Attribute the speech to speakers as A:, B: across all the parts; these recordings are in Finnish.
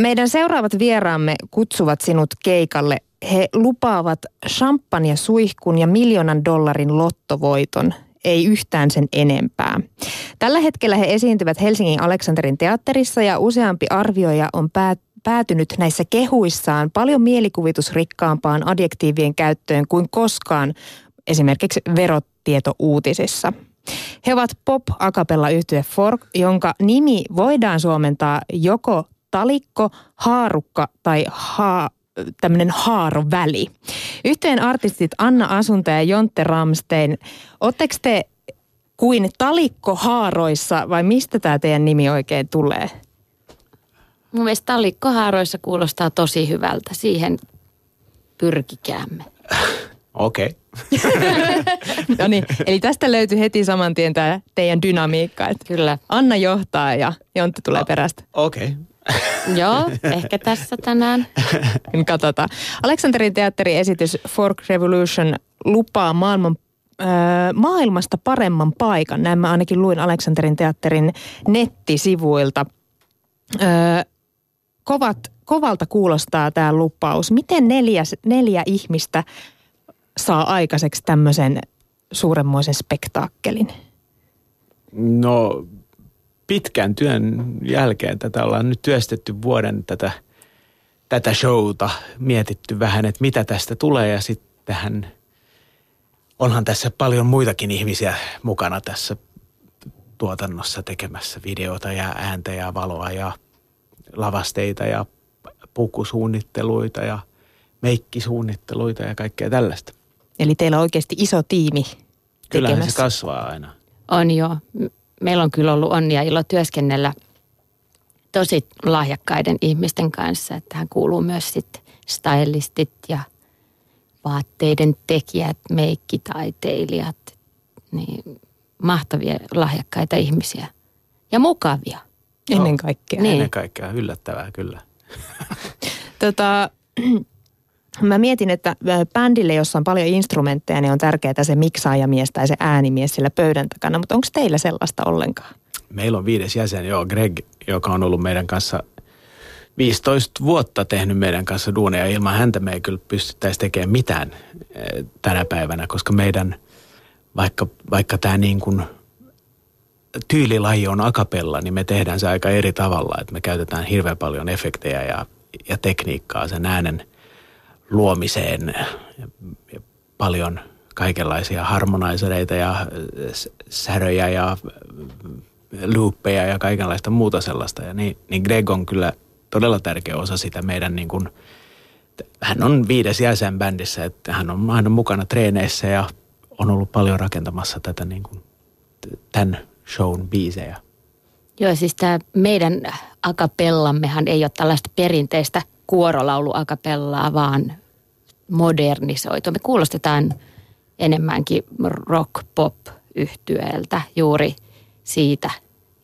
A: Meidän seuraavat vieraamme kutsuvat sinut keikalle. He lupaavat champagne suihkun ja miljoonan dollarin lottovoiton, ei yhtään sen enempää. Tällä hetkellä he esiintyvät Helsingin Aleksanterin teatterissa ja useampi arvioija on päät- päätynyt näissä kehuissaan paljon mielikuvitusrikkaampaan adjektiivien käyttöön kuin koskaan esimerkiksi verotietouutisissa. He ovat pop akapella yhtye Fork, jonka nimi voidaan suomentaa joko talikko, haarukka tai ha, tämmöinen haaroväli. Yhteen artistit Anna Asunta ja Jontte Ramstein. Oletteko te kuin talikko haaroissa vai mistä tämä teidän nimi oikein tulee?
B: Mun mielestä talikkohaaroissa kuulostaa tosi hyvältä. Siihen pyrkikäämme.
C: Okei. Okay.
A: no niin, eli tästä löytyy heti saman tien tämä teidän dynamiikka. Että
B: Kyllä.
A: Anna johtaa ja Jontti tulee perästä.
C: Okei. Okay.
B: Joo, ehkä tässä tänään.
A: Katsotaan. Aleksanterin teatterin esitys Fork Revolution lupaa maailman äh, maailmasta paremman paikan. Näin mä ainakin luin Aleksanterin teatterin nettisivuilta. Äh, kovat, kovalta kuulostaa tämä lupaus. Miten neljä, neljä ihmistä saa aikaiseksi tämmöisen suuremmoisen spektaakkelin?
C: No pitkän työn jälkeen tätä ollaan nyt työstetty vuoden tätä, tätä showta, mietitty vähän, että mitä tästä tulee ja sitten onhan tässä paljon muitakin ihmisiä mukana tässä tuotannossa tekemässä videota ja ääntä ja valoa ja lavasteita ja pukusuunnitteluita ja meikkisuunnitteluita ja kaikkea tällaista.
A: Eli teillä on oikeasti iso tiimi tekemässä.
C: Kyllähän se kasvaa aina.
B: On jo. Meillä on kyllä ollut onni ja ilo työskennellä tosi lahjakkaiden ihmisten kanssa. Että tähän kuuluu myös sitten stylistit ja vaatteiden tekijät, meikkitaiteilijat. Niin mahtavia, lahjakkaita ihmisiä. Ja mukavia.
A: Ennen kaikkea.
C: Niin. Ennen kaikkea, yllättävää kyllä.
A: tota, mä mietin, että bändille, jossa on paljon instrumentteja, niin on tärkeää se miksaajamies tai se äänimies sillä pöydän takana. Mutta onko teillä sellaista ollenkaan?
C: Meillä on viides jäsen, joo, Greg, joka on ollut meidän kanssa 15 vuotta tehnyt meidän kanssa duuneja. Ilman häntä me ei kyllä pystyttäisi tekemään mitään tänä päivänä, koska meidän, vaikka, vaikka tämä niin kuin tyylilaji on akapella, niin me tehdään se aika eri tavalla. Että me käytetään hirveän paljon efektejä ja, ja tekniikkaa sen äänen luomiseen paljon kaikenlaisia harmonaisereita ja säröjä ja looppeja ja kaikenlaista muuta sellaista. Ja niin, niin Greg on kyllä todella tärkeä osa sitä meidän niin kuin, hän on viides jäsen bändissä, että hän on aina mukana treeneissä ja on ollut paljon rakentamassa tätä niin kuin, tämän shown biisejä.
B: Joo, siis tämä meidän akapellammehan ei ole tällaista perinteistä kuorolaulu akapellaa, vaan modernisoitu. Me kuulostetaan enemmänkin rock-pop-yhtyeeltä juuri siitä.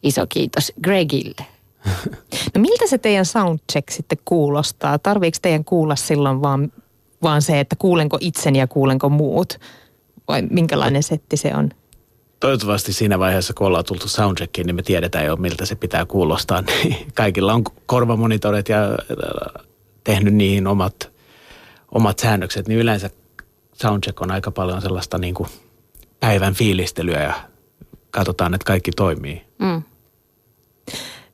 B: Iso kiitos Gregille.
A: No miltä se teidän soundcheck sitten kuulostaa? Tarviiko teidän kuulla silloin vaan, vaan se, että kuulenko itseni ja kuulenko muut? Vai minkälainen setti se on?
C: Toivottavasti siinä vaiheessa, kun ollaan tultu soundcheckiin, niin me tiedetään jo, miltä se pitää kuulostaa. Kaikilla on korvamonitorit ja tehnyt niihin omat, omat säännökset, niin yleensä soundcheck on aika paljon sellaista niin kuin päivän fiilistelyä ja katsotaan, että kaikki toimii. Mm.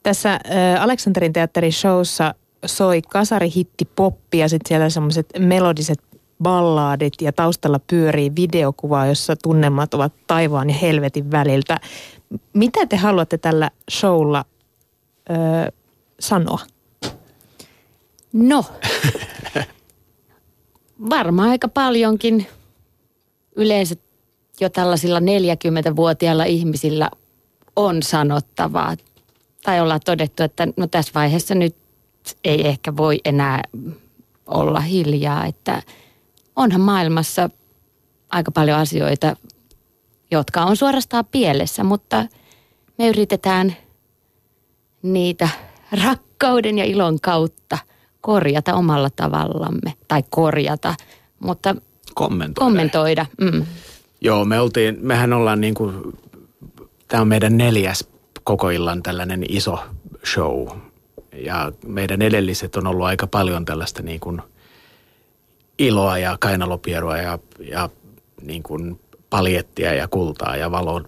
A: Tässä äh, Aleksanterin teatterin showssa soi kasarihitti poppi ja sitten siellä semmoiset melodiset ballaadit ja taustalla pyörii videokuva, jossa tunnelmat ovat taivaan ja helvetin väliltä. Mitä te haluatte tällä showlla ö, sanoa?
B: No, varmaan aika paljonkin yleensä jo tällaisilla 40-vuotiailla ihmisillä on sanottavaa. Tai ollaan todettu, että no tässä vaiheessa nyt ei ehkä voi enää olla hiljaa, että onhan maailmassa aika paljon asioita, jotka on suorastaan pielessä, mutta me yritetään niitä rakkauden ja ilon kautta korjata omalla tavallamme. Tai korjata, mutta
C: kommentoida.
B: kommentoida. Mm.
C: Joo, me oltiin, mehän ollaan niin kuin, tämä on meidän neljäs koko illan tällainen iso show. ja meidän edelliset on ollut aika paljon tällaista niin kuin iloa ja kainalopierua ja, ja niin kuin paljettia ja kultaa ja valo,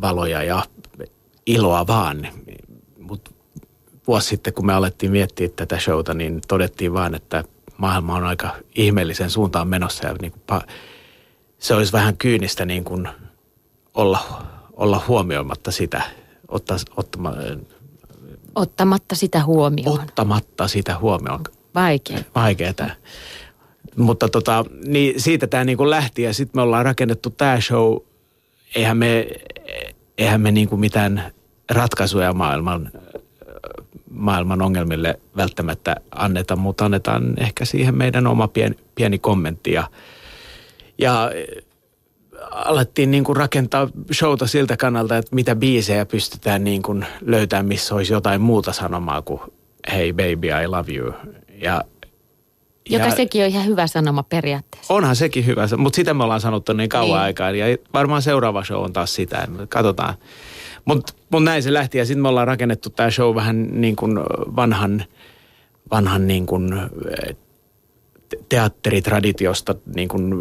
C: valoja ja iloa vaan. Vuosi sitten, kun me alettiin miettiä tätä showta, niin todettiin vaan, että maailma on aika ihmeellisen suuntaan menossa ja niin kuin se olisi vähän kyynistä niin kuin olla, olla huomioimatta sitä, ottaa, ottama,
B: Ottamatta sitä huomioon.
C: Ottamatta sitä huomioon.
B: Vaikea.
C: Vaikeeta. Mutta tota, niin siitä tämä niinku lähti ja sitten me ollaan rakennettu tämä show. Eihän me, eihän me niinku mitään ratkaisuja maailman, maailman ongelmille välttämättä anneta, mutta annetaan ehkä siihen meidän oma pieni, pieni kommentti. Ja, ja alettiin niin kuin rakentaa showta siltä kannalta, että mitä biisejä pystytään niin kuin löytämään, missä olisi jotain muuta sanomaa kuin Hey baby, I love you. Ja,
B: Joka ja, sekin on ihan hyvä sanoma periaatteessa.
C: Onhan sekin hyvä, mutta sitä me ollaan sanottu niin kauan niin. aikaa. Ja varmaan seuraava show on taas sitä, katsotaan. Mutta mut näin se lähti ja sitten me ollaan rakennettu tämä show vähän niin kuin vanhan, vanhan niin kuin teatteritraditiosta niin kuin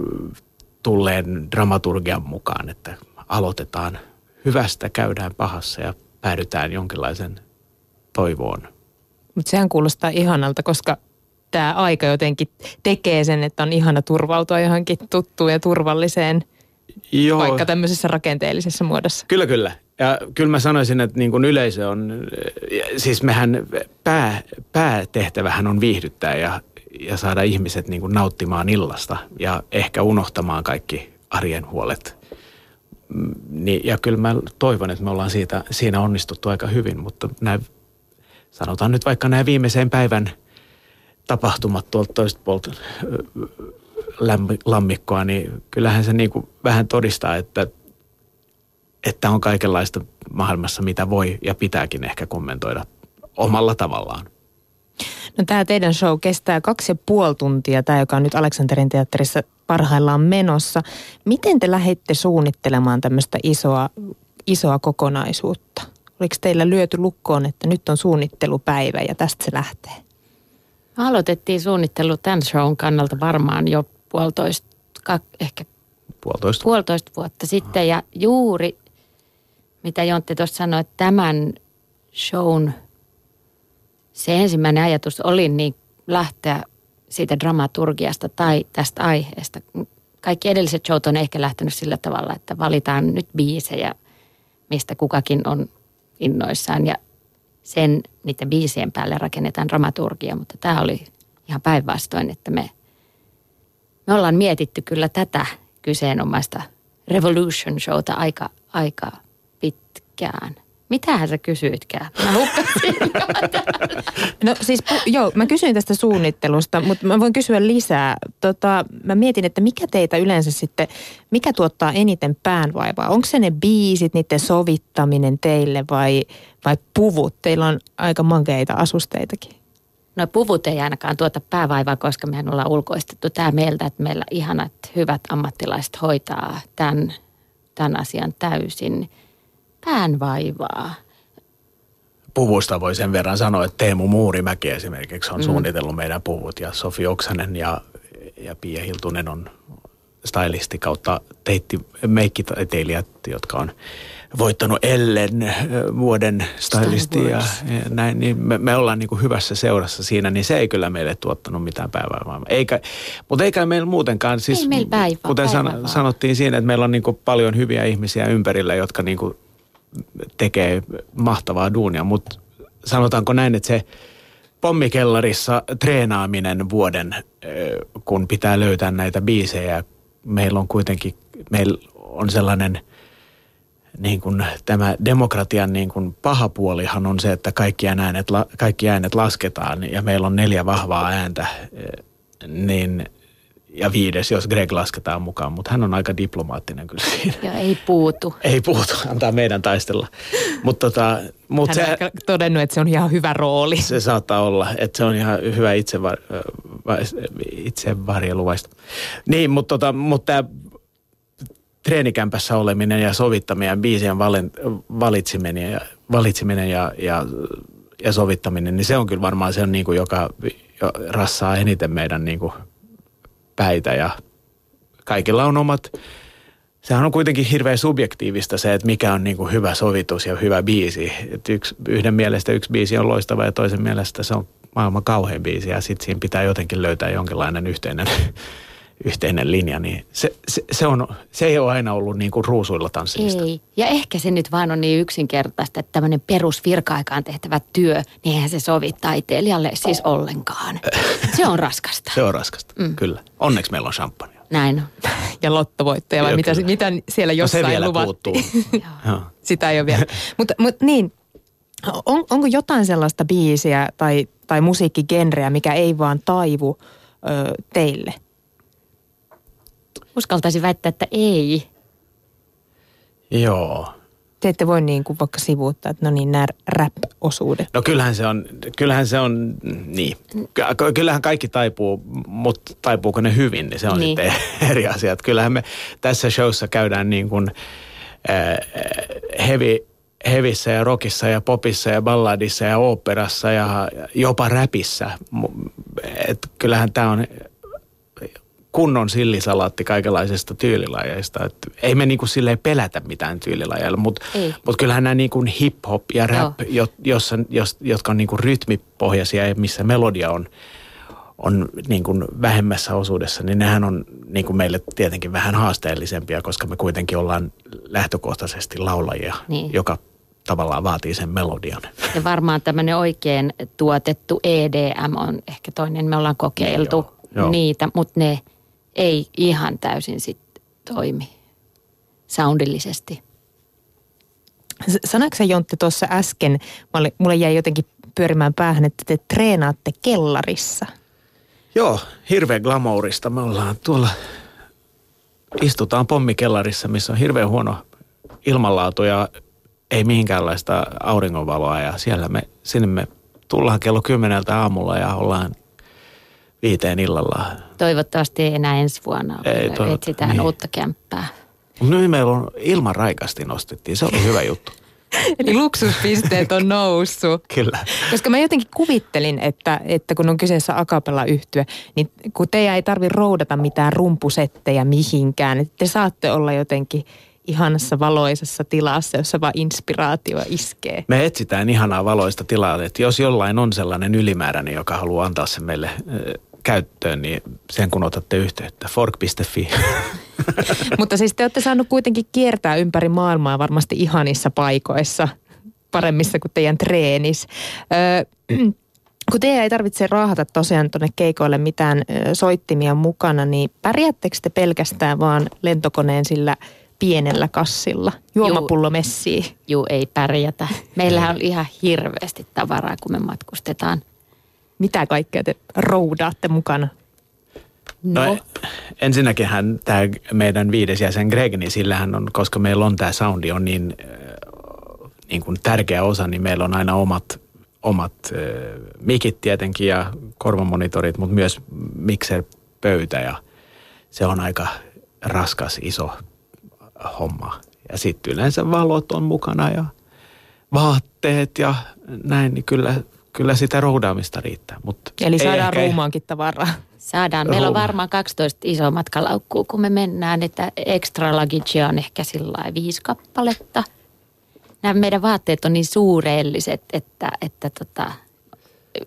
C: tulleen dramaturgian mukaan, että aloitetaan hyvästä, käydään pahassa ja päädytään jonkinlaisen toivoon.
A: Mutta sehän kuulostaa ihanalta, koska tämä aika jotenkin tekee sen, että on ihana turvautua johonkin tuttuun ja turvalliseen, Joo. vaikka tämmöisessä rakenteellisessa muodossa.
C: Kyllä, kyllä. Ja kyllä mä sanoisin, että niin kuin yleisö on, siis mehän pää, päätehtävähän on viihdyttää ja ja saada ihmiset niin kuin nauttimaan illasta ja ehkä unohtamaan kaikki arjen huolet. Mm, niin, ja kyllä mä toivon, että me ollaan siitä, siinä onnistuttu aika hyvin, mutta nämä, sanotaan nyt vaikka nämä viimeisen päivän tapahtumat tuolta toista puolta lammikkoa, niin kyllähän se niin kuin vähän todistaa, että, että on kaikenlaista maailmassa, mitä voi ja pitääkin ehkä kommentoida omalla tavallaan.
A: No tämä teidän show kestää kaksi ja puoli tuntia, tämä joka on nyt Aleksanterin teatterissa parhaillaan menossa. Miten te lähditte suunnittelemaan tämmöistä isoa, isoa kokonaisuutta? Oliko teillä lyöty lukkoon, että nyt on suunnittelupäivä ja tästä se lähtee?
B: Me aloitettiin suunnittelu tämän shown kannalta varmaan jo puolitoista, ehkä
C: puolitoista.
B: puolitoista vuotta sitten. Ja juuri, mitä Jontti tuossa sanoi, että tämän shown – se ensimmäinen ajatus oli niin lähteä siitä dramaturgiasta tai tästä aiheesta. Kaikki edelliset showt on ehkä lähtenyt sillä tavalla, että valitaan nyt biisejä, mistä kukakin on innoissaan ja sen niiden biisien päälle rakennetaan dramaturgia, mutta tämä oli ihan päinvastoin, että me, me ollaan mietitty kyllä tätä kyseenomaista Revolution showta aika, aika pitkään. Mitähän sä kysyitkään? Mä
A: No siis, joo, mä kysyin tästä suunnittelusta, mutta mä voin kysyä lisää. Tota, mä mietin, että mikä teitä yleensä sitten, mikä tuottaa eniten päänvaivaa? Onko se ne biisit, niiden sovittaminen teille vai, vai puvut? Teillä on aika mankeita asusteitakin.
B: No puvut ei ainakaan tuota päävaivaa, koska mehän ollaan ulkoistettu tämä meiltä, että meillä ihanat, hyvät ammattilaiset hoitaa tämän, tämän asian täysin päänvaivaa?
C: Puvusta voi sen verran sanoa, että Teemu Muurimäki esimerkiksi on mm. suunnitellut meidän puvut ja Sofi Oksanen ja, ja Pia Hiltunen on stylisti kautta teitti meikkitaiteilijat, jotka on voittanut Ellen vuoden stylisti ja, ja näin, niin me, me ollaan niin kuin hyvässä seurassa siinä, niin se ei kyllä meille tuottanut mitään päivää. Eikä, mutta eikä meillä muutenkaan, siis
B: ei meillä päivä,
C: kuten päivä sanottiin siinä, että meillä on niin kuin paljon hyviä ihmisiä ympärillä, jotka niin kuin tekee mahtavaa duunia, mutta sanotaanko näin, että se pommikellarissa treenaaminen vuoden, kun pitää löytää näitä biisejä, meillä on kuitenkin, meillä on sellainen niin kuin tämä demokratian niin kuin paha puolihan on se, että kaikki äänet, kaikki äänet lasketaan ja meillä on neljä vahvaa ääntä, niin ja viides, jos Greg lasketaan mukaan, mutta hän on aika diplomaattinen kyllä siinä.
B: Ja ei puutu.
C: Ei puutu, antaa meidän taistella. Mut tota, mut
A: hän se, on todennut, että se on ihan hyvä rooli.
C: Se saattaa olla, että se on ihan hyvä itsevar, itsevarjeluvaista. Niin, mutta tota, mut tämä treenikämpässä oleminen ja sovittaminen ja biisien valitseminen ja, valitseminen ja, ja ja sovittaminen, niin se on kyllä varmaan se, on niin kuin, joka jo rassaa eniten meidän niin kuin päitä ja kaikilla on omat, sehän on kuitenkin hirveän subjektiivista se, että mikä on niin kuin hyvä sovitus ja hyvä biisi. Että yksi, yhden mielestä yksi biisi on loistava ja toisen mielestä se on maailman kauhein biisi ja sitten siinä pitää jotenkin löytää jonkinlainen yhteinen yhteinen linja, niin se, se, se, on, se ei ole aina ollut niin kuin ruusuilla tanssimista.
B: Ei. Ja ehkä se nyt vaan on niin yksinkertaista, että tämmöinen perus virka-aikaan tehtävä työ, niin eihän se sovi taiteilijalle siis ollenkaan. Se on raskasta.
C: Se on raskasta, mm. kyllä. Onneksi meillä on champagne.
B: Näin on.
A: Ja lottovoittoja, vai mitä, mitä siellä jossain
C: no se vielä
A: luvattiin?
C: Joo.
A: Sitä ei ole vielä. Mutta mut, niin, on, onko jotain sellaista biisiä tai, tai musiikkigenreä, mikä ei vaan taivu ö, teille?
B: Uskaltaisin väittää, että ei.
C: Joo.
A: Te ette voi niin kuin vaikka sivuuttaa, että no niin, nämä rap-osuudet.
C: No kyllähän se on, kyllähän se on, niin. Ky- Kyllähän kaikki taipuu, mutta taipuuko ne hyvin, niin se on
B: Niin.
C: sitten eri asia. Kyllähän me tässä showssa käydään niin kuin äh, heavy, hevissä ja rockissa ja popissa ja balladissa ja oopperassa ja jopa räpissä. Et kyllähän tämä on kunnon sillisalaatti kaikenlaisista tyylilajeista. Et ei me niinku silleen pelätä mitään tyylilajeilla, mutta mut kyllähän nämä niinku hip-hop ja rap, jo, jossa, jos, jotka on niinku rytmipohjaisia ja missä melodia on, on niin kuin vähemmässä osuudessa, niin nehän on niin kuin meille tietenkin vähän haasteellisempia, koska me kuitenkin ollaan lähtökohtaisesti laulajia,
B: Niin.
C: joka tavallaan vaatii sen melodian.
B: Ja varmaan tämmöinen oikein tuotettu EDM on ehkä toinen. Me ollaan kokeiltu
C: Joo, joo.
B: niitä, mutta ne ei ihan täysin sit toimi soundillisesti.
A: Sanoitko sä Jontti tuossa äsken, mulle jäi jotenkin pyörimään päähän, että te treenaatte kellarissa.
C: Joo, hirveän glamourista. Me ollaan tuolla, istutaan pommikellarissa, missä on hirveän huono ilmanlaatu ja ei mihinkäänlaista auringonvaloa. Ja siellä me, sinne me tullaan kello kymmeneltä aamulla ja ollaan viiteen illalla.
B: Toivottavasti ei enää ensi vuonna.
C: Ei, toivottavasti,
B: Etsitään
C: niin.
B: uutta kämppää.
C: Mutta nyt meillä on ilman raikasti nostettiin. Se oli hyvä juttu.
A: Eli luksuspisteet on noussut.
C: Kyllä.
A: Koska mä jotenkin kuvittelin, että, että kun on kyseessä akapella yhtyä, niin kun teidän ei tarvi roudata mitään rumpusettejä mihinkään, että te saatte olla jotenkin ihanassa valoisessa tilassa, jossa vaan inspiraatio iskee.
C: Me etsitään ihanaa valoista tilaa, että jos jollain on sellainen ylimääräinen, joka haluaa antaa sen meille käyttöön, niin sen kun otatte yhteyttä, fork.fi.
A: Mutta siis te olette saanut kuitenkin kiertää ympäri maailmaa varmasti ihanissa paikoissa, paremmissa kuin teidän treenis. Öö, kun teidän ei tarvitse raahata tosiaan tuonne keikoille mitään soittimia mukana, niin pärjäättekö te pelkästään vaan lentokoneen sillä pienellä kassilla? Juomapullo messii.
B: Juu, ei pärjätä. Meillähän on ihan hirveästi tavaraa, kun me matkustetaan.
A: Mitä kaikkea te roudaatte mukana?
C: No, no ensinnäkin hän, tämä meidän viides jäsen Greg, niin sillähän on, koska meillä on tämä soundi on niin, äh, niin kuin tärkeä osa, niin meillä on aina omat, omat äh, mikit tietenkin ja korvamonitorit, mutta myös mixer-pöytä ja se on aika raskas, iso homma. Ja sitten yleensä valot on mukana ja vaatteet ja näin, niin kyllä, kyllä sitä roudaamista riittää. Mutta
A: Eli saadaan
C: ehkä-
A: ruumaankin tavaraa.
B: Saadaan. Meillä on varmaan 12 isoa matkalaukkuu, kun me mennään, että extra luggage on ehkä sillä viisi kappaletta. Nämä meidän vaatteet on niin suureelliset, että, että tota,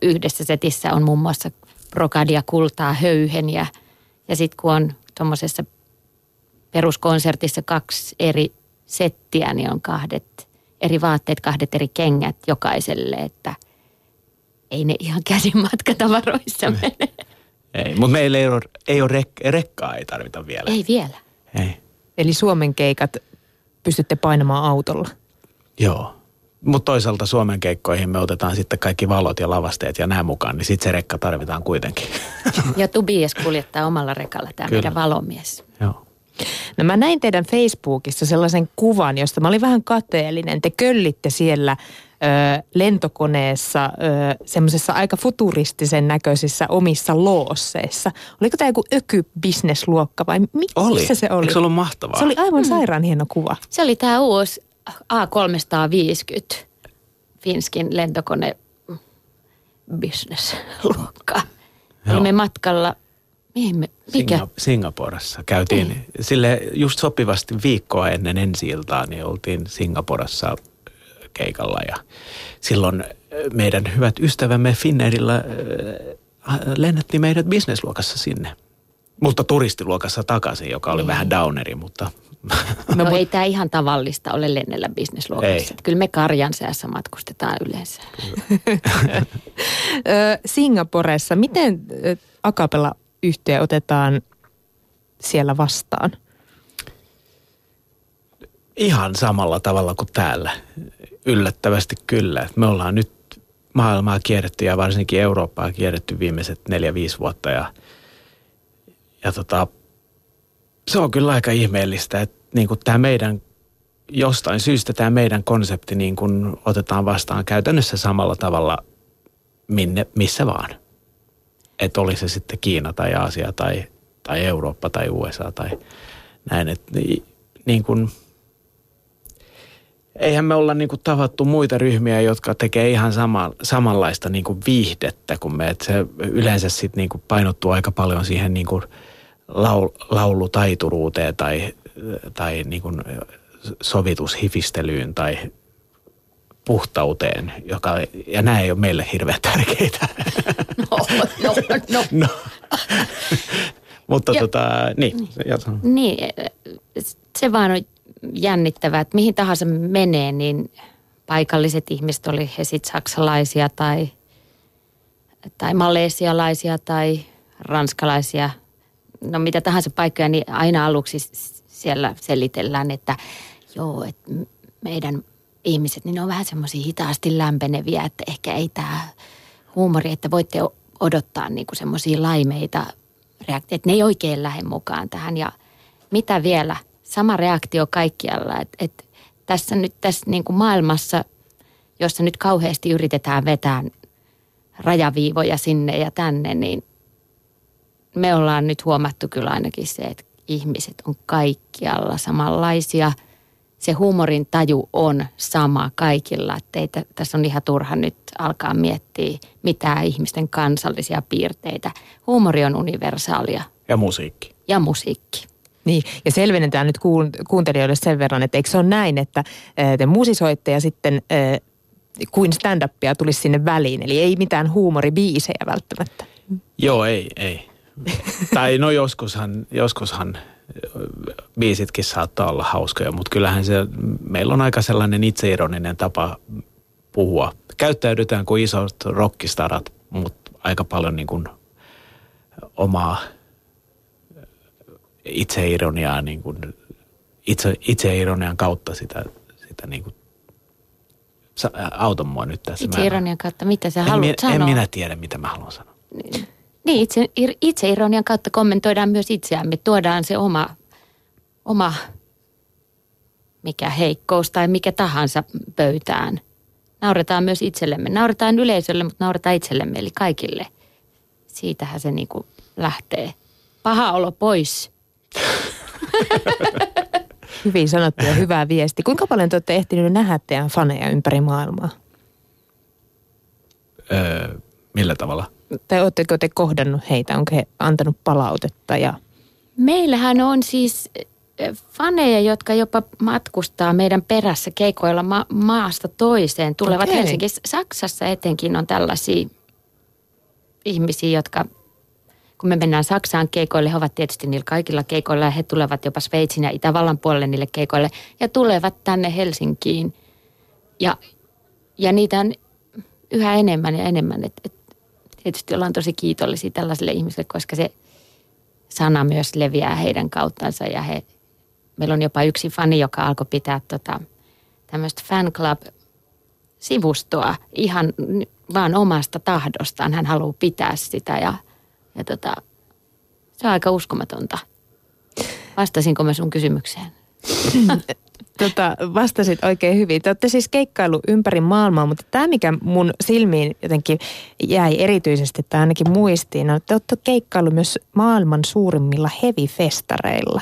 B: yhdessä setissä on muun muassa brokadia, kultaa, höyhen ja, ja sitten kun on tuommoisessa peruskonsertissa kaksi eri settiä, niin on kahdet eri vaatteet, kahdet eri kengät jokaiselle, että ei ne ihan käsimatkatavaroissa mene.
C: Ei, mutta meillä ei ole, ei ole rek, rekkaa, ei tarvita vielä.
B: Ei vielä.
C: ei.
A: Eli Suomen keikat pystytte painamaan autolla.
C: Joo. Mutta toisaalta Suomen keikkoihin me otetaan sitten kaikki valot ja lavasteet ja nämä mukaan, niin sitten se rekka tarvitaan kuitenkin.
B: Ja Tobias kuljettaa omalla rekalla tämä
C: Kyllä.
B: meidän valomies.
C: Joo.
A: No mä näin teidän Facebookissa sellaisen kuvan, josta mä olin vähän kateellinen. Te köllitte siellä lentokoneessa semmoisessa aika futuristisen näköisissä omissa loosseissa. Oliko tämä joku öky-bisnesluokka vai mi-
C: Oli.
A: missä se oli?
C: Eikö se ollut mahtavaa?
A: Se oli aivan sairaan hieno kuva.
B: Se oli tämä uusi A350 Finskin lentokone bisnesluokkaa. Olimme matkalla, mihin me, mikä?
C: Singa- Singaporessa käytiin,
B: Niin.
C: sille just sopivasti viikkoa ennen ensi iltaa, niin oltiin Singaporessa keikalla ja silloin äh, meidän hyvät ystävämme Finnairilla äh, lennätti meidät bisnesluokassa sinne. Mutta turistiluokassa takaisin, joka oli
B: Niin.
C: vähän downeri, mutta
B: No, ei tämä ihan tavallista ole lennellä bisnesluokassa.
C: Ei.
B: Kyllä me karjan säässä matkustetaan yleensä.
A: Singaporessa, miten akapella yhtiö otetaan siellä vastaan?
C: ihan samalla tavalla kuin täällä. Yllättävästi kyllä. Et Me ollaan nyt maailmaa kierretty ja varsinkin Eurooppaa kierretty viimeiset neljä, viisi vuotta ja, ja tota, se on kyllä aika ihmeellistä, että niin kuin tämä meidän, jostain syystä tämä meidän konsepti niin kuin otetaan vastaan käytännössä samalla tavalla minne, missä vaan. Että oli se sitten Kiina tai Aasia tai, tai Eurooppa tai USA tai näin. Että niin, niin kuin, eihän me olla niinku tavattu muita ryhmiä, jotka tekee ihan sama, samanlaista niinku viihdettä kuin me. Et se yleensä sitten niinku painottuu aika paljon siihen niinku laul, laulutaituruuteen tai, tai niinku sovitushifistelyyn tai puhtauteen, joka, ja nämä ei ole meille hirveän tärkeitä.
B: No, no, no.
C: no. Mutta
B: Ja-
C: tota, niin, jatka.
B: Niin, se vaan on jännittävää, että mihin tahansa menee, niin paikalliset ihmiset, oli he sitten saksalaisia tai, tai malesialaisia tai ranskalaisia, no mitä tahansa paikkoja, niin aina aluksi siellä selitellään, että joo, että meidän ihmiset, niin ne on vähän semmoisia hitaasti lämpeneviä, että ehkä ei tämä huumori, että voitte odottaa niinku semmoisia laimeita reaktioita, että ne ei oikein lähde mukaan tähän. Ja mitä vielä, sama reaktio kaikkialla, että, että tässä nyt tässä niinku maailmassa, jossa nyt kauheasti yritetään vetää rajaviivoja sinne ja tänne, niin me ollaan nyt huomattu kyllä ainakin se, että ihmiset on kaikkialla samanlaisia. Se huumorin taju on sama kaikilla. Että ei, tässä on ihan turha nyt alkaa miettiä mitään ihmisten kansallisia piirteitä. Huumori on universaalia
C: Ja musiikki.
B: ja musiikki.
A: Niin, ja selvennetään nyt kuun- kuuntelijoille sen verran, että eikö se ole näin, että te musisoitte ja sitten kuin stand-upia tulisi sinne väliin. Eli ei mitään huumoribiisejä välttämättä.
C: Joo, ei, ei. tai no joskushan, joskushan biisitkin saattaa olla hauskoja, mutta kyllähän se, meillä on aika sellainen itseironinen tapa puhua. Käyttäydytään kuin isot rockistarat, mutta aika paljon niin kuin omaa itseironiaa, niin kuin itse, itseironian kautta sitä, sitä niin kuin, Sa- auta mua nyt tässä.
B: Itse
C: Mä en-
B: ironian kautta, mitä sä
C: en,
B: haluat
C: mi-
B: sanoa?
C: en minä tiedä, mitä mä haluan sanoa.
B: Niin, itse, ir- itse ironian kautta kommentoidaan myös itseämme. Tuodaan se oma, oma mikä heikkous tai mikä tahansa pöytään. Nauretaan myös itsellemme. Nauretaan yleisölle, mutta nauretaan itsellemme, eli kaikille. Siitähän se niinku lähtee. Paha olo pois.
A: Hyvin sanottu ja hyvä viesti. Kuinka paljon te olette ehtineet nähdä teidän faneja ympäri maailmaa?
C: Öö, millä tavalla?
A: Tai oletteko te kohdannut heitä? Onko he antanut palautetta? Ja...
B: Meillähän on siis faneja, jotka jopa matkustaa meidän perässä keikoilla ma- maasta toiseen. Tulevat
A: Okei.
B: Helsinkiin. Saksassa etenkin on tällaisia ihmisiä, jotka kun me mennään Saksaan keikoille, he ovat tietysti niillä kaikilla keikoilla ja he tulevat jopa Sveitsin ja Itävallan puolelle niille keikoille ja tulevat tänne Helsinkiin. Ja, ja niitä on yhä enemmän ja enemmän. Et, et, tietysti ollaan tosi kiitollisia tällaisille ihmisille, koska se sana myös leviää heidän kauttansa ja he, meillä on jopa yksi fani, joka alkoi pitää tota, tämmöistä fan club sivustoa ihan vaan omasta tahdostaan. Hän haluaa pitää sitä ja, ja tota, se on aika uskomatonta. Vastasinko mä sun kysymykseen?
A: Tota, vastasit oikein hyvin. Te olette siis keikkailu ympäri maailmaa, mutta tämä mikä mun silmiin jotenkin jäi erityisesti tai ainakin muistiin, on, että te olette keikkailu myös maailman suurimmilla heavy-festareilla.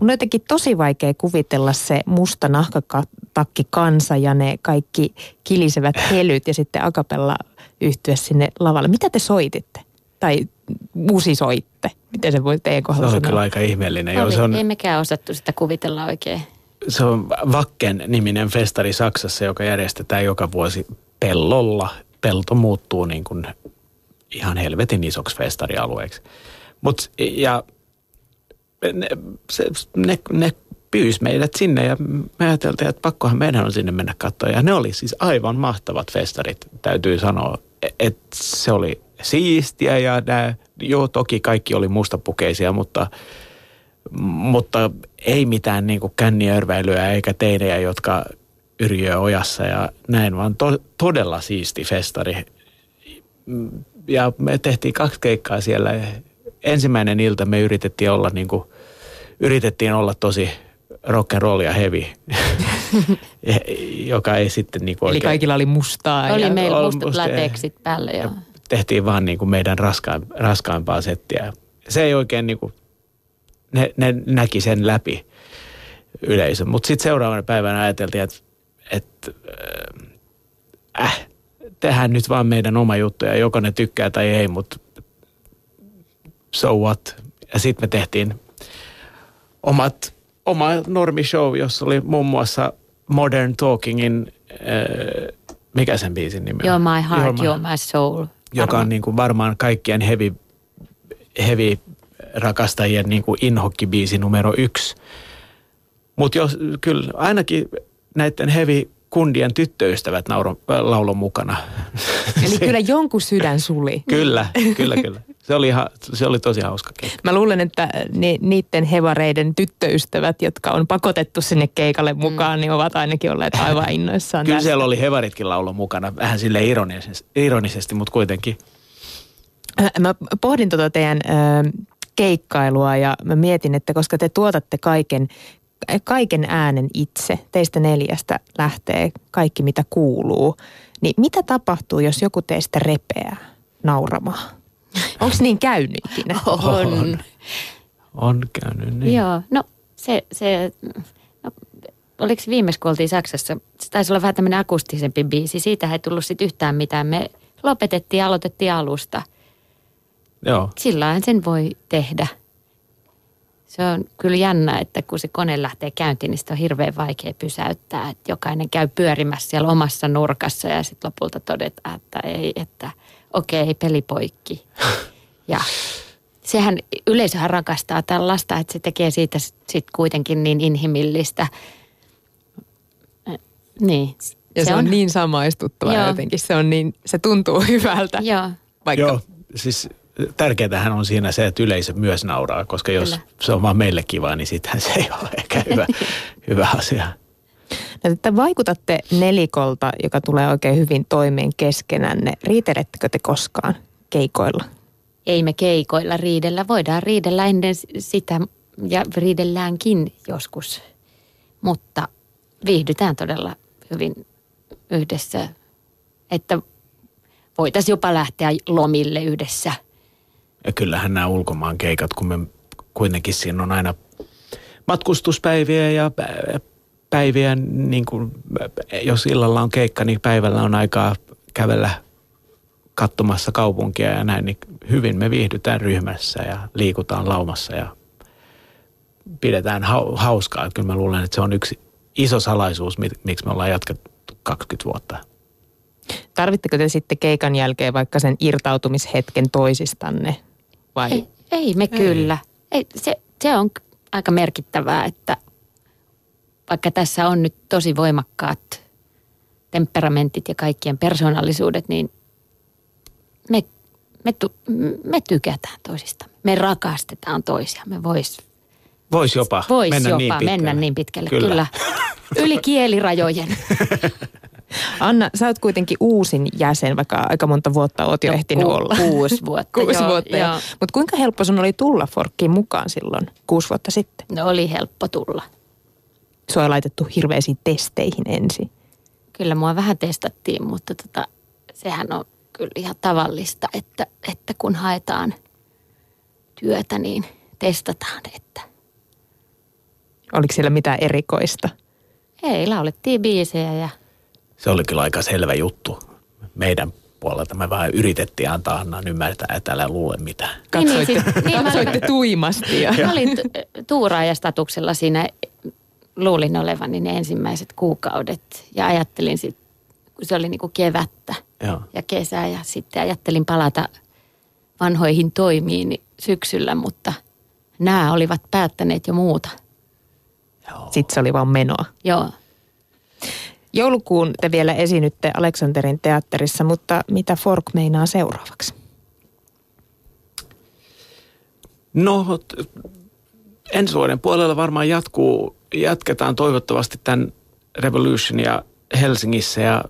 A: Mun on jotenkin tosi vaikea kuvitella se musta nahkatakki kansa ja ne kaikki kilisevät helyt ja sitten akapella yhtyä sinne lavalle. Mitä te soititte? Tai musisoitte? Miten se voi teidän kohdalla
C: Se oli
A: sanoa?
C: kyllä aika ihmeellinen. Joo,
B: Oli,
C: se on,
B: Ei mekään osattu sitä kuvitella oikein.
C: se on Vakken niminen festari Saksassa, joka järjestetään joka vuosi pellolla. Pelto muuttuu niin kuin ihan helvetin isoksi festarialueeksi. Mut, ja ne, se, ne, ne pyys meidät sinne ja me ajateltiin, että pakkohan meidän on sinne mennä katsoa. Ja ne oli siis aivan mahtavat festarit, täytyy sanoa. Että se oli siistiä ja nää, joo toki kaikki oli mustapukeisia, mutta, mutta ei mitään niin kuin känniörväilyä eikä teinejä, jotka yrjöö ojassa ja näin, vaan to, todella siisti festari. Ja me tehtiin kaksi keikkaa siellä. Ensimmäinen ilta me yritettiin olla niin kuin, yritettiin olla tosi rock and roll ja heavy, joka ei sitten niin kuin
A: Eli
C: oikein,
A: kaikilla oli mustaa.
B: Oli
A: ja,
B: meillä mustat
C: musta-
B: lateksit päällä joo.
C: Tehtiin vaan niin kuin meidän raskain, raskaimpaa settiä. Se ei oikein niin kuin, ne, ne näki sen läpi yleisö. Mutta sitten seuraavana päivänä ajateltiin, että, että äh, tehdään nyt vaan meidän oma juttu ja joko ne tykkää tai ei, mutta so what. Ja sitten me tehtiin omat, oma normishow, jossa oli muun muassa Modern Talkingin, äh, mikä sen biisin nimi on?
B: You're my heart,
C: You're my-
B: you're my soul.
C: Joka on niin kuin varmaan kaikkien heavy, heavy rakastajien niin kuin inhokkibiisi numero yksi. Mutta jos kyllä ainakin näiden heavy kundien tyttöystävät nauro, laulon mukana.
A: Eli kyllä jonkun sydän suli.
C: kyllä, kyllä, kyllä. Se oli, ihan, se oli tosi hauska keikka.
A: Mä luulen, että ni, niiden hevareiden tyttöystävät, jotka on pakotettu sinne keikalle mukaan, niin ovat ainakin olleet aivan innoissaan
C: Kyllä
A: tästä.
C: siellä oli hevaritkin laulon mukana, vähän sille ironisesti, ironisesti mutta kuitenkin.
A: Äh, Mä pohdin tuota teidän ö, keikkailua ja mä mietin, että koska te tuotatte kaiken, kaiken äänen itse, teistä neljästä lähtee kaikki mitä kuuluu, niin mitä tapahtuu, jos joku teistä repeää nauramaan? Onko niin käynyt ikinä?
B: On.
C: On käynyt niin.
B: Joo, no se, se no, oliko viimeis kun oltiin Saksassa, se taisi olla vähän tämmöinen akustisempi biisi. Siitä ei tullut sitten yhtään mitään. Me lopetettiin ja aloitettiin alusta.
C: Joo.
B: Sillä sen voi tehdä. Se on kyllä jännä, että kun se kone lähtee käyntiin, niin sitä on hirveän vaikea pysäyttää. Että jokainen käy pyörimässä siellä omassa nurkassa ja sitten lopulta todetaan, että ei, että okei, peli poikki. Ja sehän, yleisöhän rakastaa tällaista, että se tekee siitä sitten kuitenkin niin inhimillistä. Äh, Niin.
A: Ja se, se on, on niin samaistuttava
B: Joo.
A: jotenkin. Se, on niin, se tuntuu hyvältä.
B: Joo,
A: Vaikka
C: Joo, siis tärkeintähän on siinä se, että yleisö myös nauraa, koska jos
B: Kyllä.
C: se on vaan meille kiva, niin sittenhän se ei ole ehkä hyvä, hyvä asia.
A: No, että vaikutatte nelikolta, joka tulee oikein hyvin toimeen keskenänne. Riitelettekö te koskaan keikoilla?
B: ei me keikoilla riidellä. Voidaan riidellä ennen sitä ja riidelläänkin joskus, mutta viihdytään todella hyvin yhdessä. Että voitaisiin jopa lähteä lomille yhdessä.
C: Ja kyllähän nämä ulkomaan keikat, kun me kuitenkin siinä on aina matkustuspäiviä ja päiviä, niin kuin, jos illalla on keikka, niin päivällä on aikaa kävellä katsomassa kaupunkia ja näin, niin hyvin me viihdytään ryhmässä ja liikutaan laumassa ja pidetään hau- hauskaa. Kyllä mä luulen, että se on yksi iso salaisuus, mi- miksi me ollaan jatkettu 20 vuotta.
A: Tarvitteko te sitten keikan jälkeen vaikka sen irtautumishetken toisistanne? Vai?
B: Ei, ei me ei. kyllä. Ei, se, se on aika merkittävää, että vaikka tässä on nyt tosi voimakkaat temperamentit ja kaikkien persoonallisuudet, niin me, me, tu, me tykätään toisista. Me rakastetaan toisia. Me vois,
C: Voisi jopa
B: vois
C: mennä
B: jopa
C: niin pitkälle.
B: mennä niin pitkälle. Kyllä. kyllä. Yli kielirajojen.
A: Anna, sä oot kuitenkin uusin jäsen, vaikka aika monta vuotta oot jo
B: No,
A: ehtinyt
B: ku-
A: olla.
B: kuusi vuotta,
A: kuusi
B: joo,
A: vuotta.
B: joo.
A: Mutta kuinka helppo sun oli tulla Forkkiin mukaan silloin kuusi vuotta sitten?
B: No oli helppo tulla.
A: Sua on laitettu hirveisiin testeihin ensin.
B: Kyllä mua vähän testattiin, mutta tota, sehän on kyllä ihan tavallista, että, että kun haetaan työtä, niin testataan, että
A: Oliko siellä mitään erikoista?
B: ei, laulettiin biisejä ja
C: Se oli kyllä aika selvä juttu meidän puolelta. Me vaan yritettiin antaa Annan ymmärtää, että älä luule mitään.
A: Katsoitte,
B: Niin, siis- niin, mä-
A: katsoitte tuimasti. Ja.
B: Mä olin tu- tuuraajastatuksella siinä, luulin olevani ne ensimmäiset kuukaudet ja ajattelin sitten, kun se oli niin kuin kevättä
C: Joo.
B: ja kesää ja sitten ajattelin palata vanhoihin toimiin syksyllä, mutta nämä olivat päättäneet jo muuta.
C: Joo.
A: Sitten se oli vaan menoa.
B: Joo.
A: Joulukuun te vielä esiinnytte Aleksanterin teatterissa, mutta mitä Fork meinaa seuraavaksi?
C: No, t- ensi vuoden puolella varmaan jatkuu, jatketaan toivottavasti tämän Revolutionia Helsingissä ja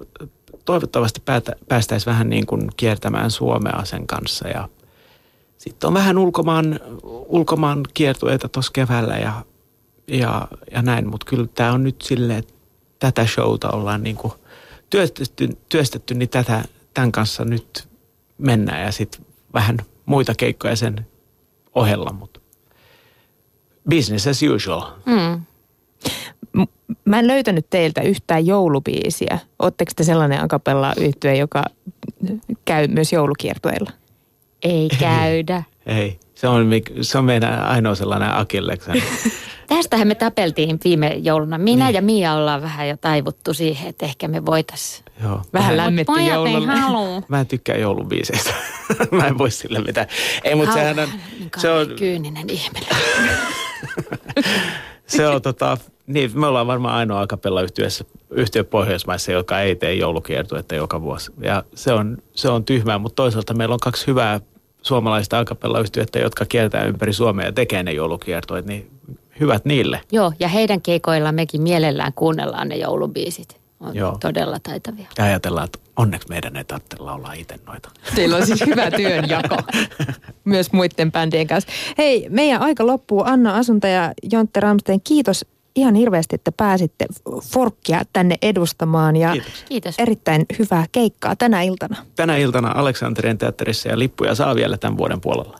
C: toivottavasti päätä, päästäisiin vähän niin kuin kiertämään Suomea sen kanssa ja sitten on vähän ulkomaan, ulkomaan kiertueita tuossa keväällä ja, ja, ja näin, mutta kyllä tämä on nyt silleen, että tätä showta ollaan niin kuin työstetty, työstetty, niin tätä, tämän kanssa nyt mennään ja sitten vähän muita keikkoja sen ohella, mutta business as usual.
B: Mm.
A: Mä en löytänyt teiltä yhtään joulubiisiä. Oletteko te sellainen akapella yhtye, joka käy myös joulukiertueilla?
B: Ei käydä.
C: Ei, se on, mik- se on meidän ainoa sellainen akilleksen.
B: Tästähän me tapeltiin viime jouluna. Minä niin. ja Mia ollaan vähän jo taivuttu siihen, että ehkä me voitaisiin.
C: Joo.
A: Vähän lämmitti
B: halua.
C: Mä en tykkää joulubiiseistä. Mä en voi sille mitään. Ei, mutta sehän on, se on,
B: kyyninen ihminen.
C: Se on tota, niin, me ollaan varmaan ainoa akapella yhtiössä, yhtiö Pohjoismaissa, joka ei tee joulukiertuetta joka vuosi. Ja se on, se on tyhmää, mutta toisaalta meillä on kaksi hyvää suomalaista akapella yhtiötä, jotka kiertää ympäri Suomea ja tekee ne joulukiertueet, niin hyvät niille.
B: Joo, ja heidän keikoillaan mekin mielellään kuunnellaan ne joulubiisit. On
C: Joo.
B: todella taitavia.
C: Ja ajatellaan, että onneksi meidän ei tarvitse laulaa itse noita.
A: Teillä on siis hyvä työnjako myös muiden bändien kanssa. Hei, meidän aika loppuu. Anna Asunta ja Jontte Ramsteen, kiitos ihan hirveästi, että pääsitte Forkkia tänne edustamaan. Ja
C: Kiitos.
B: Kiitos.
A: erittäin hyvää keikkaa tänä iltana.
C: Tänä iltana Aleksanterin teatterissa ja lippuja saa vielä tämän vuoden puolella.